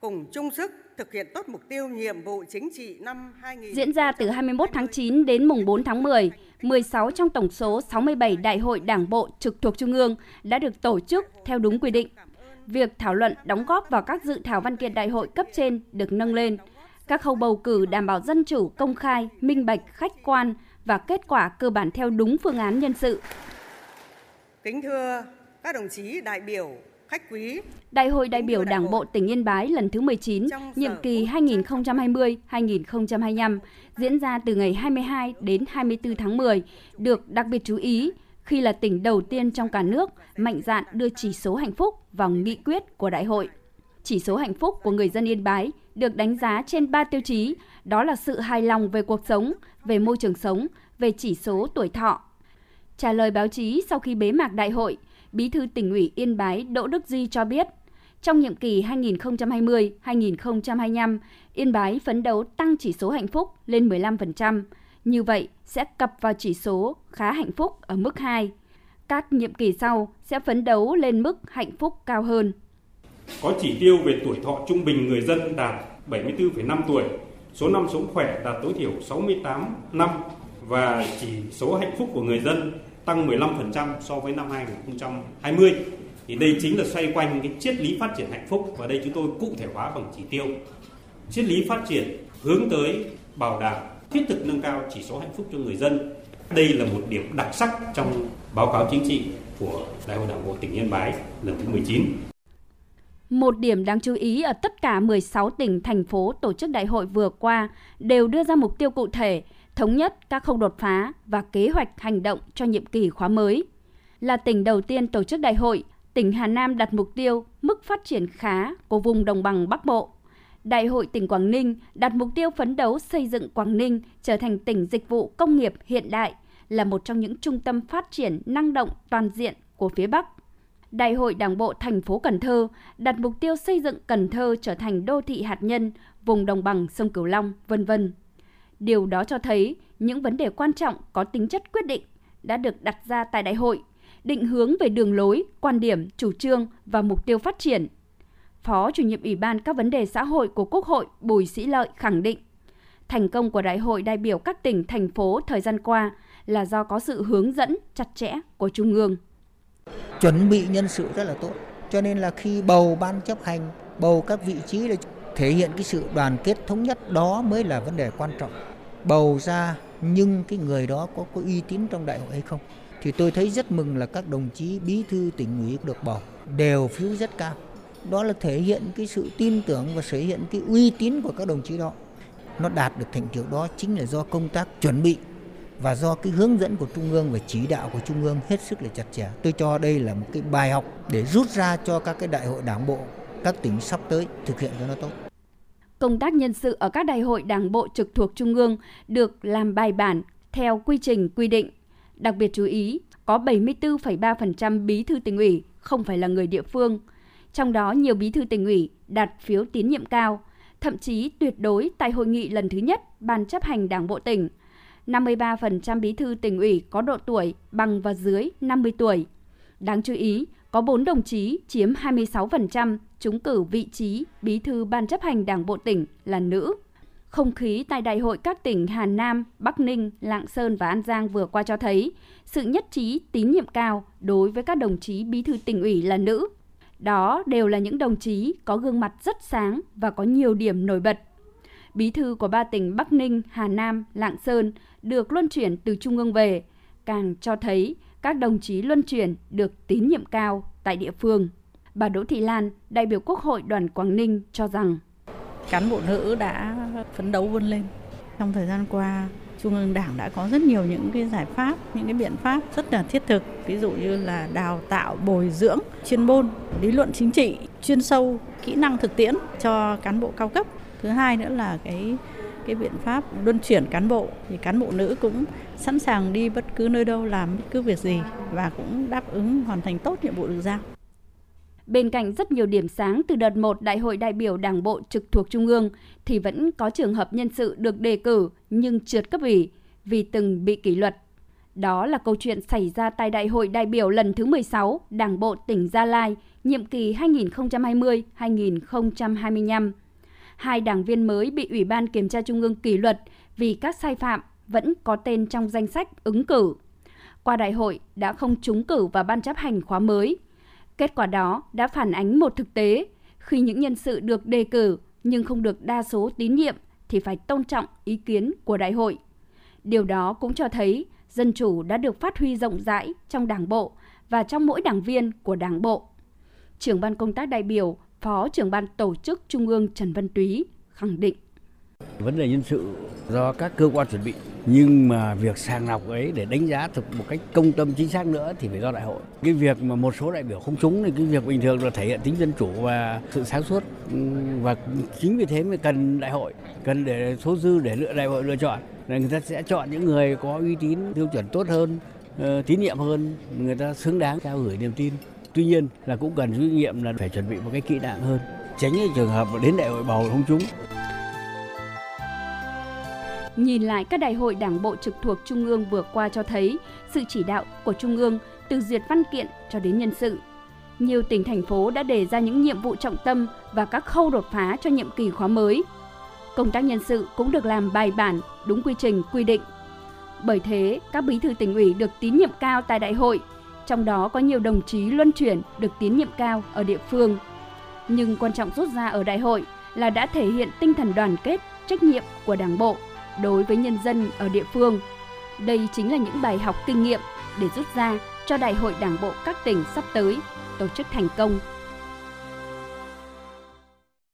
cùng chung sức thực hiện tốt mục tiêu nhiệm vụ chính trị năm 2000. Diễn ra từ 21 tháng 9 đến mùng 4 tháng 10, 16 trong tổng số 67 đại hội đảng bộ trực thuộc Trung ương đã được tổ chức theo đúng quy định. Việc thảo luận đóng góp vào các dự thảo văn kiện đại hội cấp trên được nâng lên. Các khâu bầu cử đảm bảo dân chủ, công khai, minh bạch, khách quan và kết quả cơ bản theo đúng phương án nhân sự. Kính thưa các đồng chí đại biểu, khách quý. Đại hội đại biểu Đảng bộ tỉnh Yên Bái lần thứ 19, nhiệm kỳ 2020-2025 diễn ra từ ngày 22 đến 24 tháng 10, được đặc biệt chú ý khi là tỉnh đầu tiên trong cả nước mạnh dạn đưa chỉ số hạnh phúc vào nghị quyết của đại hội. Chỉ số hạnh phúc của người dân Yên Bái được đánh giá trên 3 tiêu chí, đó là sự hài lòng về cuộc sống, về môi trường sống, về chỉ số tuổi thọ. Trả lời báo chí sau khi bế mạc đại hội, Bí thư tỉnh ủy Yên Bái Đỗ Đức Di cho biết, trong nhiệm kỳ 2020-2025, Yên Bái phấn đấu tăng chỉ số hạnh phúc lên 15%. Như vậy sẽ cập vào chỉ số khá hạnh phúc ở mức 2. Các nhiệm kỳ sau sẽ phấn đấu lên mức hạnh phúc cao hơn. Có chỉ tiêu về tuổi thọ trung bình người dân đạt 74,5 tuổi, số năm sống khỏe đạt tối thiểu 68 năm và chỉ số hạnh phúc của người dân tăng 15% so với năm 2020 thì đây chính là xoay quanh cái triết lý phát triển hạnh phúc và đây chúng tôi cụ thể hóa bằng chỉ tiêu. Triết lý phát triển hướng tới bảo đảm thiết thực nâng cao chỉ số hạnh phúc cho người dân. Đây là một điểm đặc sắc trong báo cáo chính trị của Đại hội Đảng bộ tỉnh Yên Bái lần thứ 19. Một điểm đáng chú ý ở tất cả 16 tỉnh, thành phố tổ chức đại hội vừa qua đều đưa ra mục tiêu cụ thể, thống nhất các khâu đột phá và kế hoạch hành động cho nhiệm kỳ khóa mới. Là tỉnh đầu tiên tổ chức đại hội, tỉnh Hà Nam đặt mục tiêu mức phát triển khá của vùng đồng bằng Bắc Bộ. Đại hội tỉnh Quảng Ninh đặt mục tiêu phấn đấu xây dựng Quảng Ninh trở thành tỉnh dịch vụ công nghiệp hiện đại, là một trong những trung tâm phát triển năng động toàn diện của phía Bắc. Đại hội Đảng bộ thành phố Cần Thơ đặt mục tiêu xây dựng Cần Thơ trở thành đô thị hạt nhân vùng đồng bằng sông Cửu Long, vân vân. Điều đó cho thấy những vấn đề quan trọng có tính chất quyết định đã được đặt ra tại đại hội, định hướng về đường lối, quan điểm, chủ trương và mục tiêu phát triển. Phó chủ nhiệm Ủy ban các vấn đề xã hội của Quốc hội Bùi Sĩ Lợi khẳng định, thành công của Đại hội đại biểu các tỉnh, thành phố thời gian qua là do có sự hướng dẫn chặt chẽ của Trung ương. Chuẩn bị nhân sự rất là tốt, cho nên là khi bầu ban chấp hành, bầu các vị trí là thể hiện cái sự đoàn kết thống nhất đó mới là vấn đề quan trọng. Bầu ra nhưng cái người đó có có uy tín trong đại hội hay không? Thì tôi thấy rất mừng là các đồng chí, bí thư tỉnh ủy được bầu, đều phiếu rất cao. Đó là thể hiện cái sự tin tưởng và thể hiện cái uy tín của các đồng chí đó. Nó đạt được thành tiệu đó chính là do công tác chuẩn bị và do cái hướng dẫn của trung ương và chỉ đạo của trung ương hết sức là chặt chẽ. Tôi cho đây là một cái bài học để rút ra cho các cái đại hội đảng bộ, các tỉnh sắp tới thực hiện cho nó tốt công tác nhân sự ở các đại hội đảng bộ trực thuộc Trung ương được làm bài bản theo quy trình quy định. Đặc biệt chú ý, có 74,3% bí thư tỉnh ủy không phải là người địa phương. Trong đó nhiều bí thư tỉnh ủy đạt phiếu tín nhiệm cao, thậm chí tuyệt đối tại hội nghị lần thứ nhất Ban chấp hành Đảng bộ tỉnh. 53% bí thư tỉnh ủy có độ tuổi bằng và dưới 50 tuổi. Đáng chú ý, có 4 đồng chí chiếm 26% trúng cử vị trí bí thư ban chấp hành đảng bộ tỉnh là nữ. Không khí tại đại hội các tỉnh Hà Nam, Bắc Ninh, Lạng Sơn và An Giang vừa qua cho thấy sự nhất trí tín nhiệm cao đối với các đồng chí bí thư tỉnh ủy là nữ. Đó đều là những đồng chí có gương mặt rất sáng và có nhiều điểm nổi bật. Bí thư của ba tỉnh Bắc Ninh, Hà Nam, Lạng Sơn được luân chuyển từ trung ương về, càng cho thấy các đồng chí luân chuyển được tín nhiệm cao tại địa phương. Bà Đỗ Thị Lan, đại biểu Quốc hội đoàn Quảng Ninh cho rằng cán bộ nữ đã phấn đấu vươn lên. Trong thời gian qua, Trung ương Đảng đã có rất nhiều những cái giải pháp, những cái biện pháp rất là thiết thực, ví dụ như là đào tạo, bồi dưỡng, chuyên môn, lý luận chính trị, chuyên sâu, kỹ năng thực tiễn cho cán bộ cao cấp. Thứ hai nữa là cái cái biện pháp luân chuyển cán bộ thì cán bộ nữ cũng sẵn sàng đi bất cứ nơi đâu làm bất cứ việc gì và cũng đáp ứng hoàn thành tốt nhiệm vụ được giao. Bên cạnh rất nhiều điểm sáng từ đợt 1 Đại hội đại biểu Đảng bộ trực thuộc Trung ương thì vẫn có trường hợp nhân sự được đề cử nhưng trượt cấp ủy vì từng bị kỷ luật. Đó là câu chuyện xảy ra tại Đại hội đại biểu lần thứ 16 Đảng bộ tỉnh Gia Lai, nhiệm kỳ 2020-2025. Hai đảng viên mới bị Ủy ban Kiểm tra Trung ương kỷ luật vì các sai phạm vẫn có tên trong danh sách ứng cử. Qua đại hội đã không trúng cử vào ban chấp hành khóa mới. Kết quả đó đã phản ánh một thực tế, khi những nhân sự được đề cử nhưng không được đa số tín nhiệm thì phải tôn trọng ý kiến của đại hội. Điều đó cũng cho thấy dân chủ đã được phát huy rộng rãi trong đảng bộ và trong mỗi đảng viên của đảng bộ. Trưởng ban công tác đại biểu, Phó trưởng ban tổ chức Trung ương Trần Văn Túy khẳng định. Vấn đề nhân sự do các cơ quan chuẩn bị, nhưng mà việc sàng lọc ấy để đánh giá thực một cách công tâm chính xác nữa thì phải do đại hội. Cái việc mà một số đại biểu không trúng thì cái việc bình thường là thể hiện tính dân chủ và sự sáng suốt. Và chính vì thế mới cần đại hội, cần để số dư để lựa đại hội lựa chọn. Là người ta sẽ chọn những người có uy tín, tiêu chuẩn tốt hơn ờ, tín nhiệm hơn, người ta xứng đáng trao gửi niềm tin tuy nhiên là cũng cần kinh nghiệm là phải chuẩn bị một cái kỹ càng hơn tránh cái trường hợp đến đại hội bầu không trúng Nhìn lại các đại hội đảng bộ trực thuộc Trung ương vừa qua cho thấy sự chỉ đạo của Trung ương từ duyệt văn kiện cho đến nhân sự. Nhiều tỉnh thành phố đã đề ra những nhiệm vụ trọng tâm và các khâu đột phá cho nhiệm kỳ khóa mới. Công tác nhân sự cũng được làm bài bản, đúng quy trình quy định. Bởi thế, các bí thư tỉnh ủy được tín nhiệm cao tại đại hội, trong đó có nhiều đồng chí luân chuyển được tín nhiệm cao ở địa phương. Nhưng quan trọng rút ra ở đại hội là đã thể hiện tinh thần đoàn kết, trách nhiệm của Đảng bộ đối với nhân dân ở địa phương. Đây chính là những bài học kinh nghiệm để rút ra cho Đại hội Đảng bộ các tỉnh sắp tới tổ chức thành công